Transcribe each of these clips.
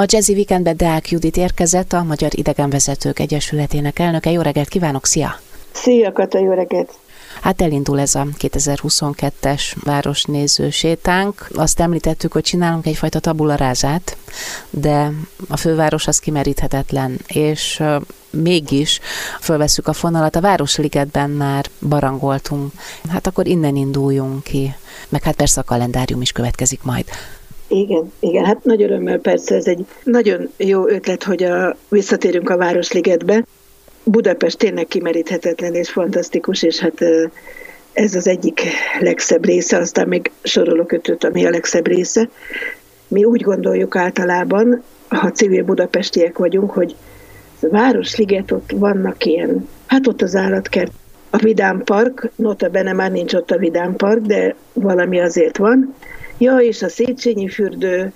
A Jazzy Weekendbe Deák Judit érkezett, a Magyar Idegenvezetők Egyesületének elnöke. Jó reggelt kívánok, szia! Szia, Kata, jó reggelt! Hát elindul ez a 2022-es városnéző sétánk. Azt említettük, hogy csinálunk egyfajta tabularázát, de a főváros az kimeríthetetlen, és mégis fölveszük a fonalat, a Városligetben már barangoltunk. Hát akkor innen induljunk ki. Meg hát persze a kalendárium is következik majd. Igen, igen, hát nagy örömmel persze ez egy nagyon jó ötlet, hogy a, visszatérünk a Városligetbe. Budapest tényleg kimeríthetetlen és fantasztikus, és hát ez az egyik legszebb része, aztán még sorolok ötöt, ami a legszebb része. Mi úgy gondoljuk általában, ha civil budapestiek vagyunk, hogy a Városliget ott vannak ilyen, hát ott az állatkert, a Vidám Park, nota bene már nincs ott a Vidám Park, de valami azért van. Ja, és a Széchenyi fürdő,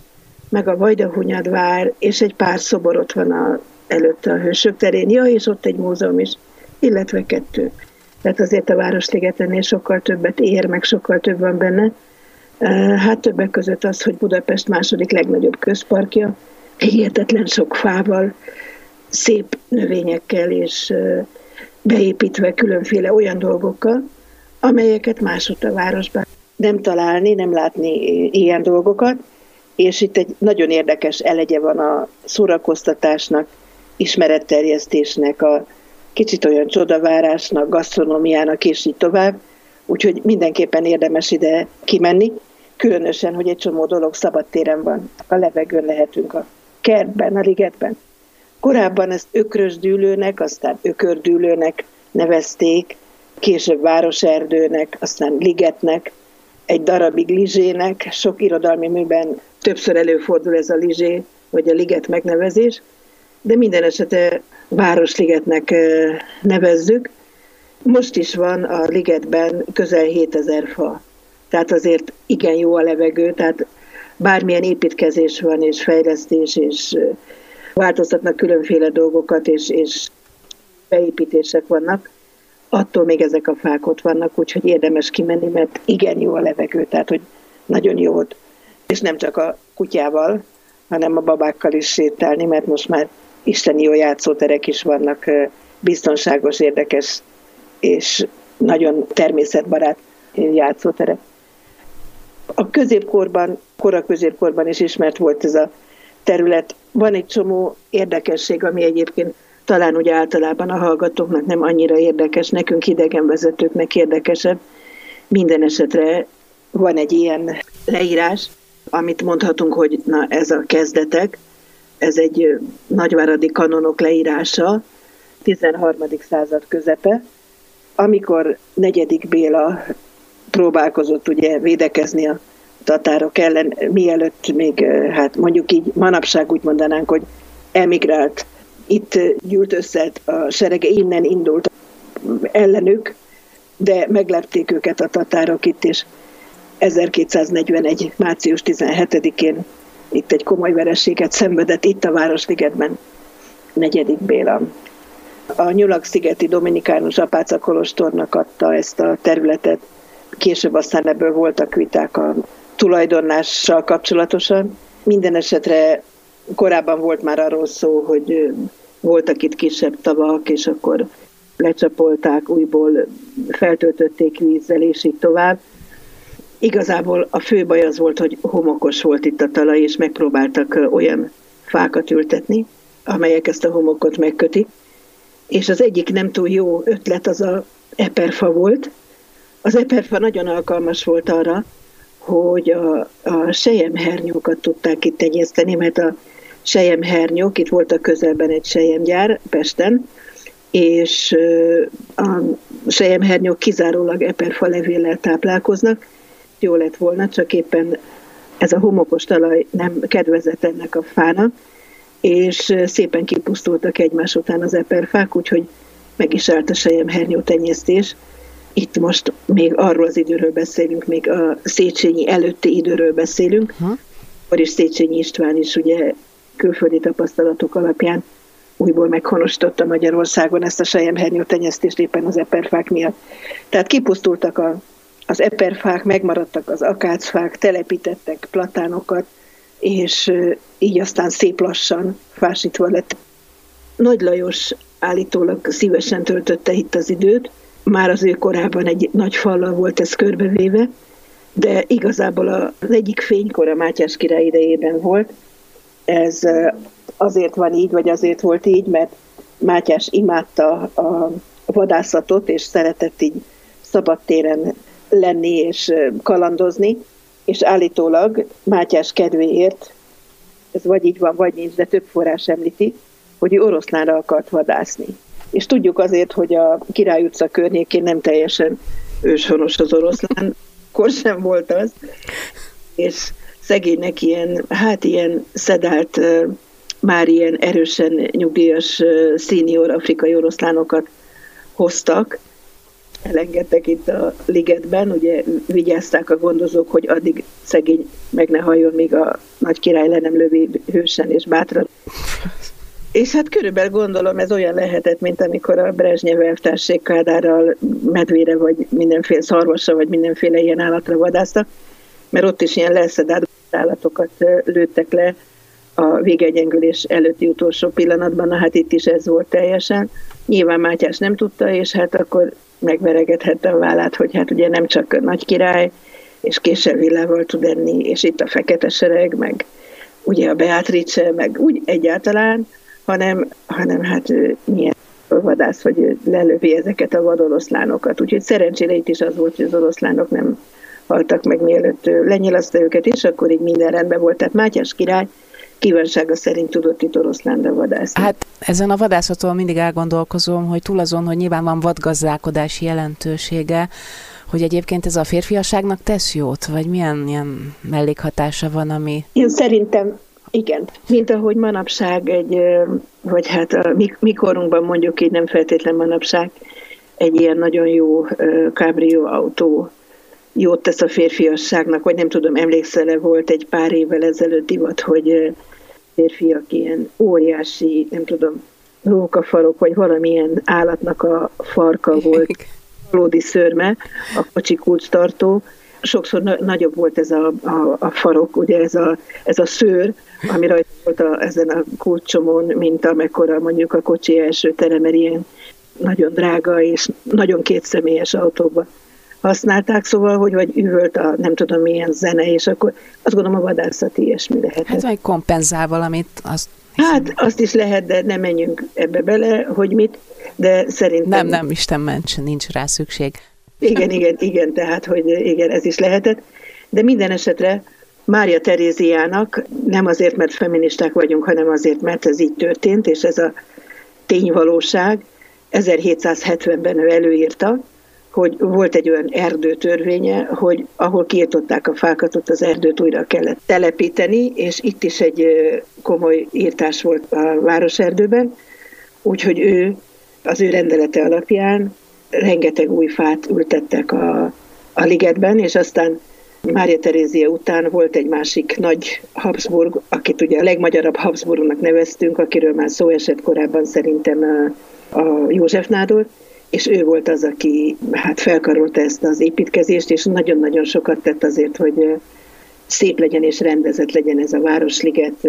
meg a Vajdahunyadvár, és egy pár szobor ott van a, előtte a Hősök terén. Ja, és ott egy múzeum is, illetve kettő. Tehát azért a Városligetenél sokkal többet ér, meg sokkal több van benne. Hát többek között az, hogy Budapest második legnagyobb közparkja, hihetetlen sok fával, szép növényekkel és beépítve különféle olyan dolgokkal, amelyeket másod a városban nem találni, nem látni ilyen dolgokat, és itt egy nagyon érdekes elegye van a szórakoztatásnak, ismeretterjesztésnek, a kicsit olyan csodavárásnak, gasztronómiának, és így tovább. Úgyhogy mindenképpen érdemes ide kimenni, különösen, hogy egy csomó dolog szabadtéren van. A levegőn lehetünk a kertben, a ligetben. Korábban ezt ökrösdűlőnek, aztán ökördűlőnek nevezték, később városerdőnek, aztán ligetnek, egy darabig lizsének, sok irodalmi műben többször előfordul ez a lizsé, vagy a liget megnevezés, de minden esetre Városligetnek nevezzük. Most is van a ligetben közel 7000 fa. Tehát azért igen jó a levegő, tehát bármilyen építkezés van, és fejlesztés, és változtatnak különféle dolgokat, és, és beépítések vannak, attól még ezek a fák ott vannak, úgyhogy érdemes kimenni, mert igen jó a levegő, tehát hogy nagyon jó ott. És nem csak a kutyával, hanem a babákkal is sétálni, mert most már isteni jó játszóterek is vannak, biztonságos, érdekes és nagyon természetbarát játszóterek. A középkorban, kora középkorban is ismert volt ez a terület. Van egy csomó érdekesség, ami egyébként talán úgy általában a hallgatóknak nem annyira érdekes, nekünk idegenvezetőknek érdekesebb. Minden esetre van egy ilyen leírás, amit mondhatunk, hogy na ez a kezdetek, ez egy nagyváradi kanonok leírása, 13. század közepe, amikor negyedik Béla próbálkozott ugye védekezni a tatárok ellen, mielőtt még, hát mondjuk így manapság úgy mondanánk, hogy emigrált itt gyűlt össze a serege, innen indult ellenük, de meglepték őket a tatárok itt, és 1241. március 17-én itt egy komoly vereséget szenvedett itt a Városligetben negyedik Béla. A Nyulak-szigeti Dominikánus Apáca Kolostornak adta ezt a területet, később aztán ebből voltak viták a tulajdonlással kapcsolatosan. Minden esetre korábban volt már arról szó, hogy voltak itt kisebb tavak, és akkor lecsapolták, újból feltöltötték vízzel, és így tovább. Igazából a fő baj az volt, hogy homokos volt itt a talaj, és megpróbáltak olyan fákat ültetni, amelyek ezt a homokot megkötik. És az egyik nem túl jó ötlet az a eperfa volt. Az eperfa nagyon alkalmas volt arra, hogy a, a sejemhernyókat tudták itt tenyészteni, mert a sejemhernyók, itt volt a közelben egy sejemgyár Pesten, és a sejemhernyók kizárólag eperfa levéllel táplálkoznak. Jó lett volna, csak éppen ez a homokos talaj nem kedvezett ennek a fának, és szépen kipusztultak egymás után az eperfák, úgyhogy meg is állt a sejemhernyó tenyésztés. Itt most még arról az időről beszélünk, még a Széchenyi előtti időről beszélünk, ha? akkor is Széchenyi István is ugye külföldi tapasztalatok alapján újból meghonosította Magyarországon ezt a sejemhernyó tenyesztést éppen az eperfák miatt. Tehát kipusztultak a, az eperfák, megmaradtak az akácfák, telepítettek platánokat, és így aztán szép lassan fásítva lett. Nagy Lajos állítólag szívesen töltötte itt az időt, már az ő korában egy nagy fallal volt ez körbevéve, de igazából az egyik fénykor a Mátyás király idejében volt. Ez azért van így, vagy azért volt így, mert Mátyás imádta a vadászatot, és szeretett így szabadtéren lenni és kalandozni, és állítólag Mátyás kedvéért, ez vagy így van, vagy nincs, de több forrás említi, hogy ő oroszlánra akart vadászni. És tudjuk azért, hogy a Király utca környékén nem teljesen őshonos az oroszlán, akkor sem volt az, és szegénynek ilyen, hát ilyen szedált, már ilyen erősen nyugdíjas színior afrikai oroszlánokat hoztak, elengedtek itt a ligetben, ugye vigyázták a gondozók, hogy addig szegény meg ne halljon, míg a nagy király le nem lövi hősen és bátran. És hát körülbelül gondolom ez olyan lehetett, mint amikor a Brezsnyev elvtárség Kádárral medvére, vagy mindenféle szarvasra, vagy mindenféle ilyen állatra vadásztak, mert ott is ilyen leszedált állatokat lőttek le a végegyengülés előtti utolsó pillanatban, na hát itt is ez volt teljesen. Nyilván Mátyás nem tudta, és hát akkor megveregethette a vállát, hogy hát ugye nem csak nagy király, és késsel villával tud enni, és itt a fekete sereg, meg ugye a Beatrice, meg úgy egyáltalán, hanem, hanem hát milyen vadász, vagy lelövi ezeket a vadoroszlánokat. Úgyhogy szerencsére itt is az volt, hogy az oroszlánok nem haltak meg, mielőtt lenyilaszta őket, és akkor így minden rendben volt. Tehát Mátyás király kívánsága szerint tudott itt oroszlánra vadászni. Hát ezen a vadászaton mindig elgondolkozom, hogy túl azon, hogy nyilván van vadgazdálkodási jelentősége, hogy egyébként ez a férfiasságnak tesz jót, vagy milyen ilyen mellékhatása van, ami... Én szerintem igen, mint ahogy manapság egy, vagy hát a mikorunkban mondjuk így nem feltétlen manapság, egy ilyen nagyon jó kábrió autó jót tesz a férfiasságnak, vagy nem tudom, emlékszel-e, volt egy pár évvel ezelőtt divat, hogy férfiak ilyen óriási, nem tudom, rókafarok, vagy valamilyen állatnak a farka volt, valódi szörme, a kocsi tartó. Sokszor na- nagyobb volt ez a, a, a farok, ugye ez a, ez a szőr, ami rajta volt a, ezen a kulcsomon, mint amekkora mondjuk a kocsi első tere, mert ilyen nagyon drága és nagyon kétszemélyes autóba használták, szóval, hogy vagy üvölt a nem tudom milyen zene, és akkor azt gondolom a vadászat ilyesmi lehet. Hát vagy kompenzál valamit, azt Hát azt is lehet, de nem menjünk ebbe bele, hogy mit, de szerintem... Nem, nem, Isten ments, nincs rá szükség. Igen, igen, igen, tehát, hogy igen, ez is lehetett. De minden esetre Mária Teréziának nem azért, mert feministák vagyunk, hanem azért, mert ez így történt, és ez a tényvalóság 1770-ben ő előírta, hogy volt egy olyan erdőtörvénye, hogy ahol kiirtották a fákat, ott az erdőt újra kellett telepíteni, és itt is egy komoly írtás volt a városerdőben, úgyhogy ő az ő rendelete alapján rengeteg új fát ültettek a, a ligetben, és aztán Mária Terézia után volt egy másik nagy Habsburg, akit ugye a legmagyarabb Habsburgnak neveztünk, akiről már szó esett korábban szerintem a, a József Nádor, és ő volt az, aki hát felkarolta ezt az építkezést, és nagyon-nagyon sokat tett azért, hogy szép legyen és rendezett legyen ez a Városliget,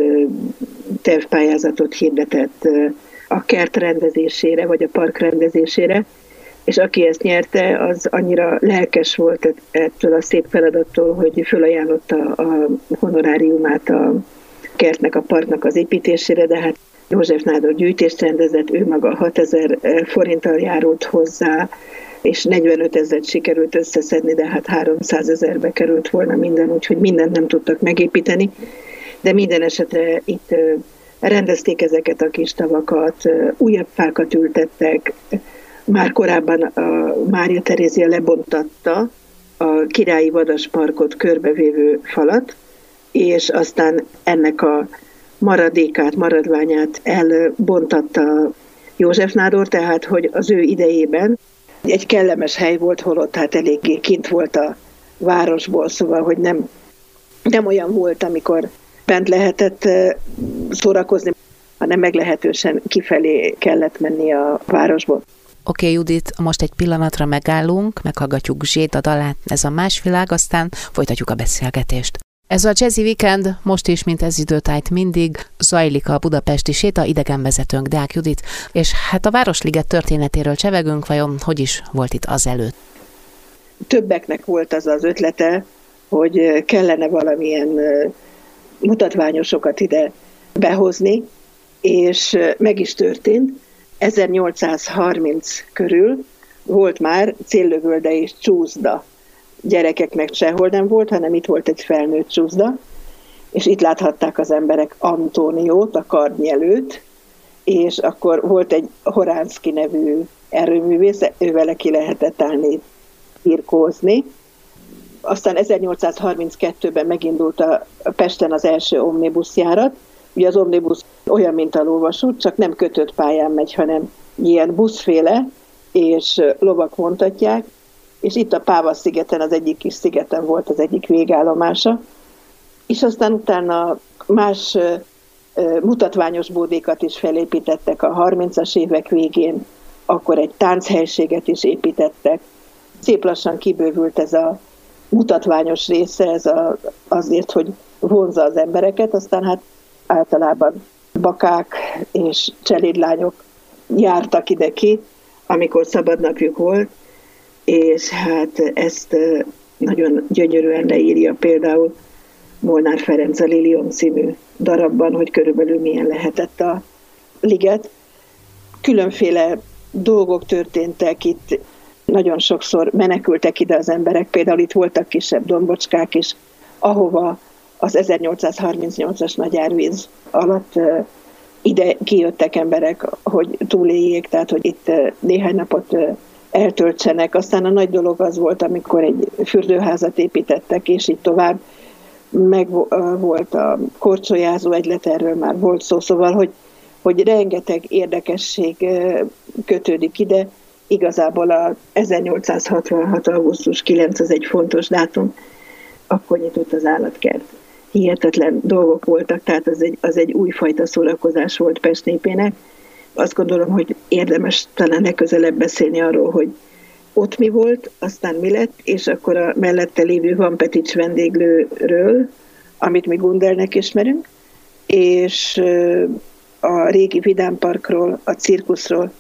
tervpályázatot hirdetett a kert rendezésére, vagy a park rendezésére, és aki ezt nyerte, az annyira lelkes volt ettől a szép feladattól, hogy fölajánlotta a honoráriumát a kertnek, a parknak az építésére, de hát József Nádor gyűjtést rendezett, ő maga 6000 forinttal járult hozzá, és 45 ezeret sikerült összeszedni, de hát 300 ezerbe került volna minden, úgyhogy mindent nem tudtak megépíteni. De minden esetre itt rendezték ezeket a kis tavakat, újabb fákat ültettek, már korábban a Mária Terézia lebontatta a királyi vadasparkot körbevévő falat, és aztán ennek a maradékát, maradványát elbontatta József Nádor, tehát hogy az ő idejében egy kellemes hely volt, holott hát eléggé kint volt a városból, szóval, hogy nem, nem olyan volt, amikor bent lehetett szórakozni, hanem meglehetősen kifelé kellett menni a városból. Oké, okay, Judit, most egy pillanatra megállunk, meghallgatjuk a dalát, ez a más világ, aztán folytatjuk a beszélgetést. Ez a Jazzy Weekend most is, mint ez időtájt mindig, zajlik a budapesti séta, idegenvezetőnk Deák Judit, és hát a Városliget történetéről csevegünk, vajon hogy is volt itt az előtt? Többeknek volt az az ötlete, hogy kellene valamilyen mutatványosokat ide behozni, és meg is történt. 1830 körül volt már céllövölde és csúszda gyerekeknek sehol nem volt, hanem itt volt egy felnőtt csúszda, és itt láthatták az emberek Antóniót, a karnyelőt, és akkor volt egy Horánszki nevű erőművész, ővele ki lehetett állni birkózni. Aztán 1832-ben megindult a Pesten az első omnibusjárat. Ugye az omnibus olyan, mint a lóvasút, csak nem kötött pályán megy, hanem ilyen buszféle, és lovak vontatják, és itt a Páva szigeten, az egyik kis szigeten volt az egyik végállomása, és aztán utána más mutatványos bódékat is felépítettek a 30-as évek végén, akkor egy tánchelységet is építettek. Szép lassan kibővült ez a mutatványos része, ez a, azért, hogy vonza az embereket, aztán hát általában bakák és cselédlányok jártak ide ki, amikor szabadnapjuk volt, és hát ezt nagyon gyönyörűen leírja például Molnár Ferenc a Lilium című darabban, hogy körülbelül milyen lehetett a liget. Különféle dolgok történtek itt, nagyon sokszor menekültek ide az emberek, például itt voltak kisebb dombocskák is, ahova az 1838-as nagy árvíz alatt ide kijöttek emberek, hogy túléljék, tehát hogy itt néhány napot eltöltsenek. Aztán a nagy dolog az volt, amikor egy fürdőházat építettek, és így tovább meg volt a korcsolyázó egylet, erről már volt szó, szóval, hogy, hogy rengeteg érdekesség kötődik ide. Igazából a 1866. augusztus 9 az egy fontos dátum, akkor nyitott az állatkert. Hihetetlen dolgok voltak, tehát az egy, az egy újfajta szórakozás volt Pest népének, azt gondolom, hogy érdemes talán legközelebb beszélni arról, hogy ott mi volt, aztán mi lett, és akkor a mellette lévő Van Petics vendéglőről, amit mi Gundelnek ismerünk, és a régi Vidám Parkról, a cirkuszról,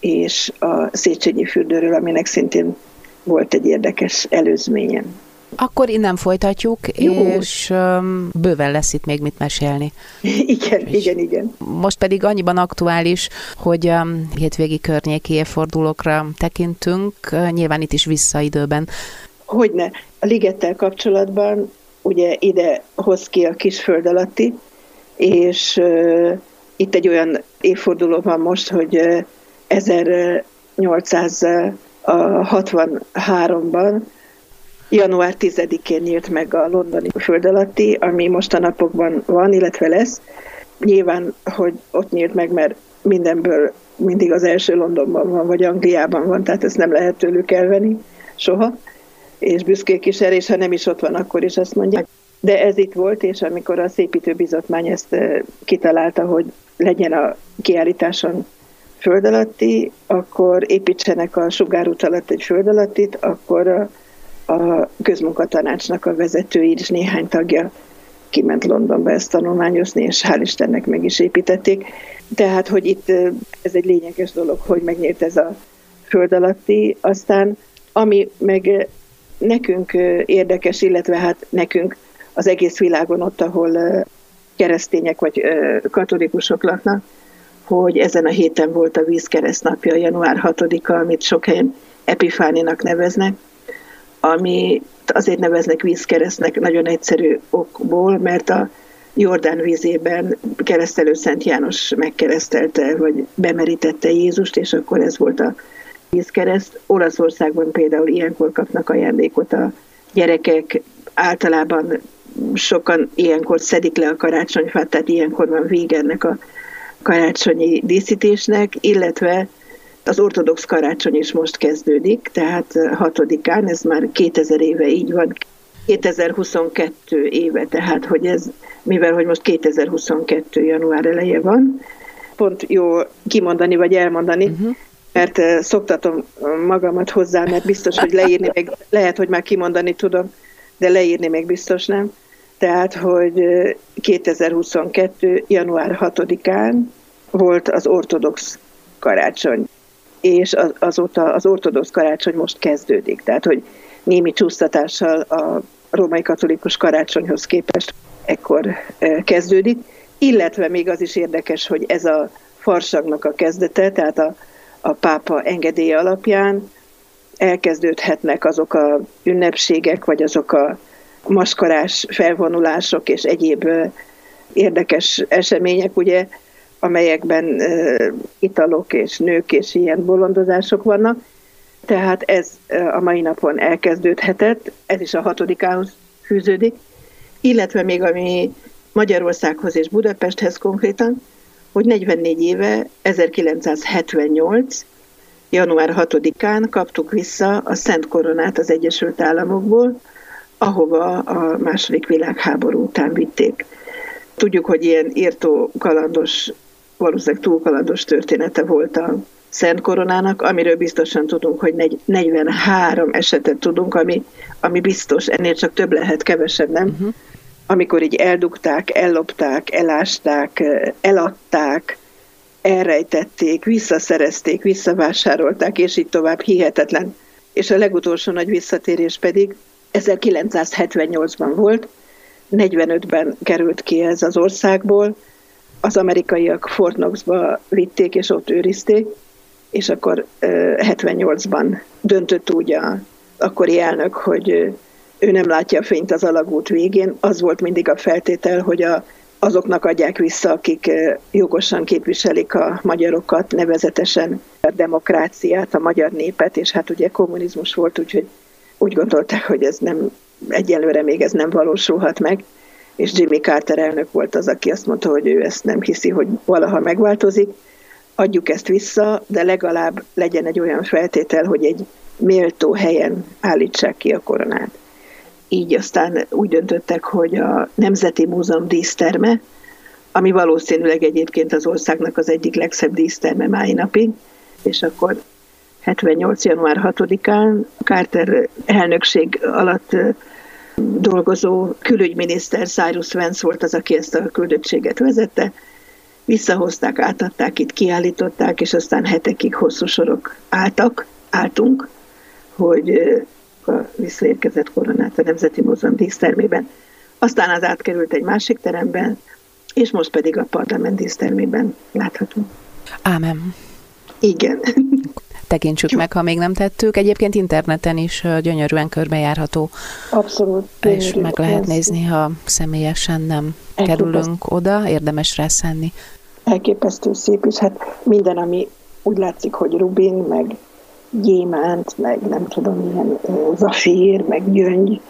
és a Széchenyi fürdőről, aminek szintén volt egy érdekes előzményem. Akkor innen folytatjuk, Jó. és um, bőven lesz itt még mit mesélni. Igen, és igen, igen. Most pedig annyiban aktuális, hogy a um, hétvégi környéki évfordulókra tekintünk, nyilván itt is vissza időben. Hogyne. A ligettel kapcsolatban ugye ide hoz ki a kisföld alatti, és uh, itt egy olyan évforduló van most, hogy uh, 1863-ban január 10-én nyílt meg a londoni föld alatti, ami most a napokban van, illetve lesz. Nyilván, hogy ott nyílt meg, mert mindenből mindig az első Londonban van, vagy Angliában van, tehát ezt nem lehet tőlük elvenni soha, és büszkék is erre, és ha nem is ott van, akkor is azt mondják. De ez itt volt, és amikor a szépítőbizotmány ezt kitalálta, hogy legyen a kiállításon föld alatti, akkor építsenek a sugárút alatt egy föld alattit, akkor a közmunkatanácsnak a vezetői és néhány tagja kiment Londonba ezt tanulmányozni, és hál' Istennek meg is építették. Tehát, hogy itt ez egy lényeges dolog, hogy megnyílt ez a föld alatti. Aztán, ami meg nekünk érdekes, illetve hát nekünk az egész világon ott, ahol keresztények vagy katolikusok laknak, hogy ezen a héten volt a vízkeresztnapja, január 6-a, amit sok helyen Epifáninak neveznek, ami azért neveznek vízkeresztnek nagyon egyszerű okból, mert a Jordán vízében keresztelő Szent János megkeresztelte, vagy bemerítette Jézust, és akkor ez volt a vízkereszt. Olaszországban például ilyenkor kapnak ajándékot a gyerekek, általában sokan ilyenkor szedik le a karácsonyfát, tehát ilyenkor van vége ennek a karácsonyi díszítésnek, illetve az ortodox karácsony is most kezdődik, tehát hatodikán, ez már 2000 éve így van, 2022 éve, tehát hogy ez, mivel hogy most 2022. január eleje van, pont jó kimondani vagy elmondani, uh-huh. mert szoktatom magamat hozzá, mert biztos, hogy leírni még, lehet, hogy már kimondani tudom, de leírni még biztos nem. Tehát, hogy 2022. január 6-án volt az ortodox karácsony, és azóta az ortodox karácsony most kezdődik. Tehát, hogy némi csúsztatással a római katolikus karácsonyhoz képest ekkor kezdődik, illetve még az is érdekes, hogy ez a farsagnak a kezdete, tehát a, a pápa engedélye alapján elkezdődhetnek azok a ünnepségek, vagy azok a maskarás felvonulások és egyéb érdekes események, ugye, amelyekben italok és nők és ilyen bolondozások vannak. Tehát ez a mai napon elkezdődhetett, ez is a hatodikához fűződik, illetve még ami Magyarországhoz és Budapesthez konkrétan, hogy 44 éve, 1978. január 6-án kaptuk vissza a Szent Koronát az Egyesült Államokból, ahova a második világháború után vitték. Tudjuk, hogy ilyen írtó kalandos, valószínűleg túl kalandos története volt a Szent Koronának, amiről biztosan tudunk, hogy 43 esetet tudunk, ami, ami biztos, ennél csak több lehet, kevesebb nem. Uh-huh. Amikor így eldugták, ellopták, elásták, eladták, elrejtették, visszaszerezték, visszavásárolták, és így tovább hihetetlen. És a legutolsó nagy visszatérés pedig 1978-ban volt, 45-ben került ki ez az országból, az amerikaiak Fort Knoxba vitték, és ott őrizték, és akkor 78-ban döntött úgy a akkori elnök, hogy ő nem látja a fényt az alagút végén. Az volt mindig a feltétel, hogy a, azoknak adják vissza, akik jogosan képviselik a magyarokat, nevezetesen a demokráciát, a magyar népet, és hát ugye kommunizmus volt, úgyhogy úgy gondolták, hogy ez nem, egyelőre még ez nem valósulhat meg, és Jimmy Carter elnök volt az, aki azt mondta, hogy ő ezt nem hiszi, hogy valaha megváltozik, adjuk ezt vissza, de legalább legyen egy olyan feltétel, hogy egy méltó helyen állítsák ki a koronát. Így aztán úgy döntöttek, hogy a Nemzeti Múzeum díszterme, ami valószínűleg egyébként az országnak az egyik legszebb díszterme mai napig, és akkor 78. január 6-án Carter elnökség alatt dolgozó külügyminiszter Cyrus Vance volt az, aki ezt a küldöttséget vezette, visszahozták, átadták, itt kiállították, és aztán hetekig hosszú sorok álltak, álltunk, hogy a visszaérkezett koronát a Nemzeti Múzeum dísztermében. Aztán az átkerült egy másik teremben, és most pedig a parlament dísztermében láthatunk. Ámen. Igen. Tekintsük meg, ha még nem tettük. Egyébként interneten is gyönyörűen körbejárható. Abszolút. És meg lehet nézni, ha személyesen nem Elképesztő. kerülünk oda, érdemes rászállni. Elképesztő szép, és hát minden, ami úgy látszik, hogy Rubin, meg gyémánt, meg nem tudom, milyen zafír, meg gyöngy,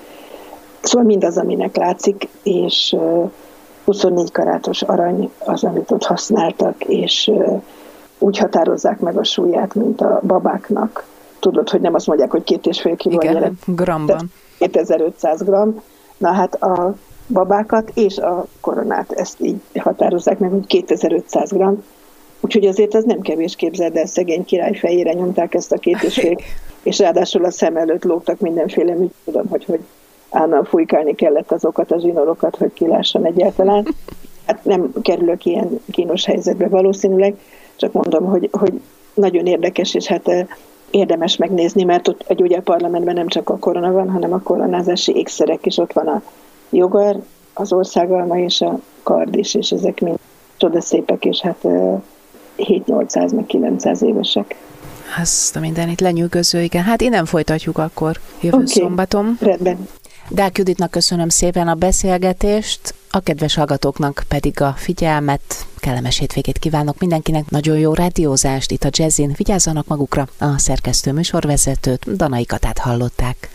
szóval mindaz, aminek látszik, és 24 karátos arany az, amit ott használtak, és úgy határozzák meg a súlyát, mint a babáknak. Tudod, hogy nem azt mondják, hogy két és fél kiló Igen, gramban. 2500 gram. Na hát a babákat és a koronát ezt így határozzák meg, hogy 2500 gram. Úgyhogy azért ez nem kevés képzeld el, szegény király fejére nyomták ezt a két és fél, és ráadásul a szem előtt lógtak mindenféle, mit tudom, hogy, hogy állandóan fújkálni kellett azokat a zsinorokat, hogy kilásson egyáltalán. Hát nem kerülök ilyen kínos helyzetbe valószínűleg, csak mondom, hogy, hogy nagyon érdekes, és hát érdemes megnézni, mert ott egy ugye a parlamentben nem csak a korona van, hanem a koronázási ékszerek is, ott van a jogar, az országalma és a kard is, és ezek mind csodaszépek, és hát 7-800 meg 900 évesek. Azt a mindenit lenyűgöző, igen. Hát innen folytatjuk akkor jövő okay. szombaton. Rendben. Dák Juditnak köszönöm szépen a beszélgetést, a kedves hallgatóknak pedig a figyelmet, kellemes hétvégét kívánok mindenkinek, nagyon jó rádiózást itt a Jazzin, vigyázzanak magukra, a szerkesztő műsorvezetőt, Danai Katát hallották.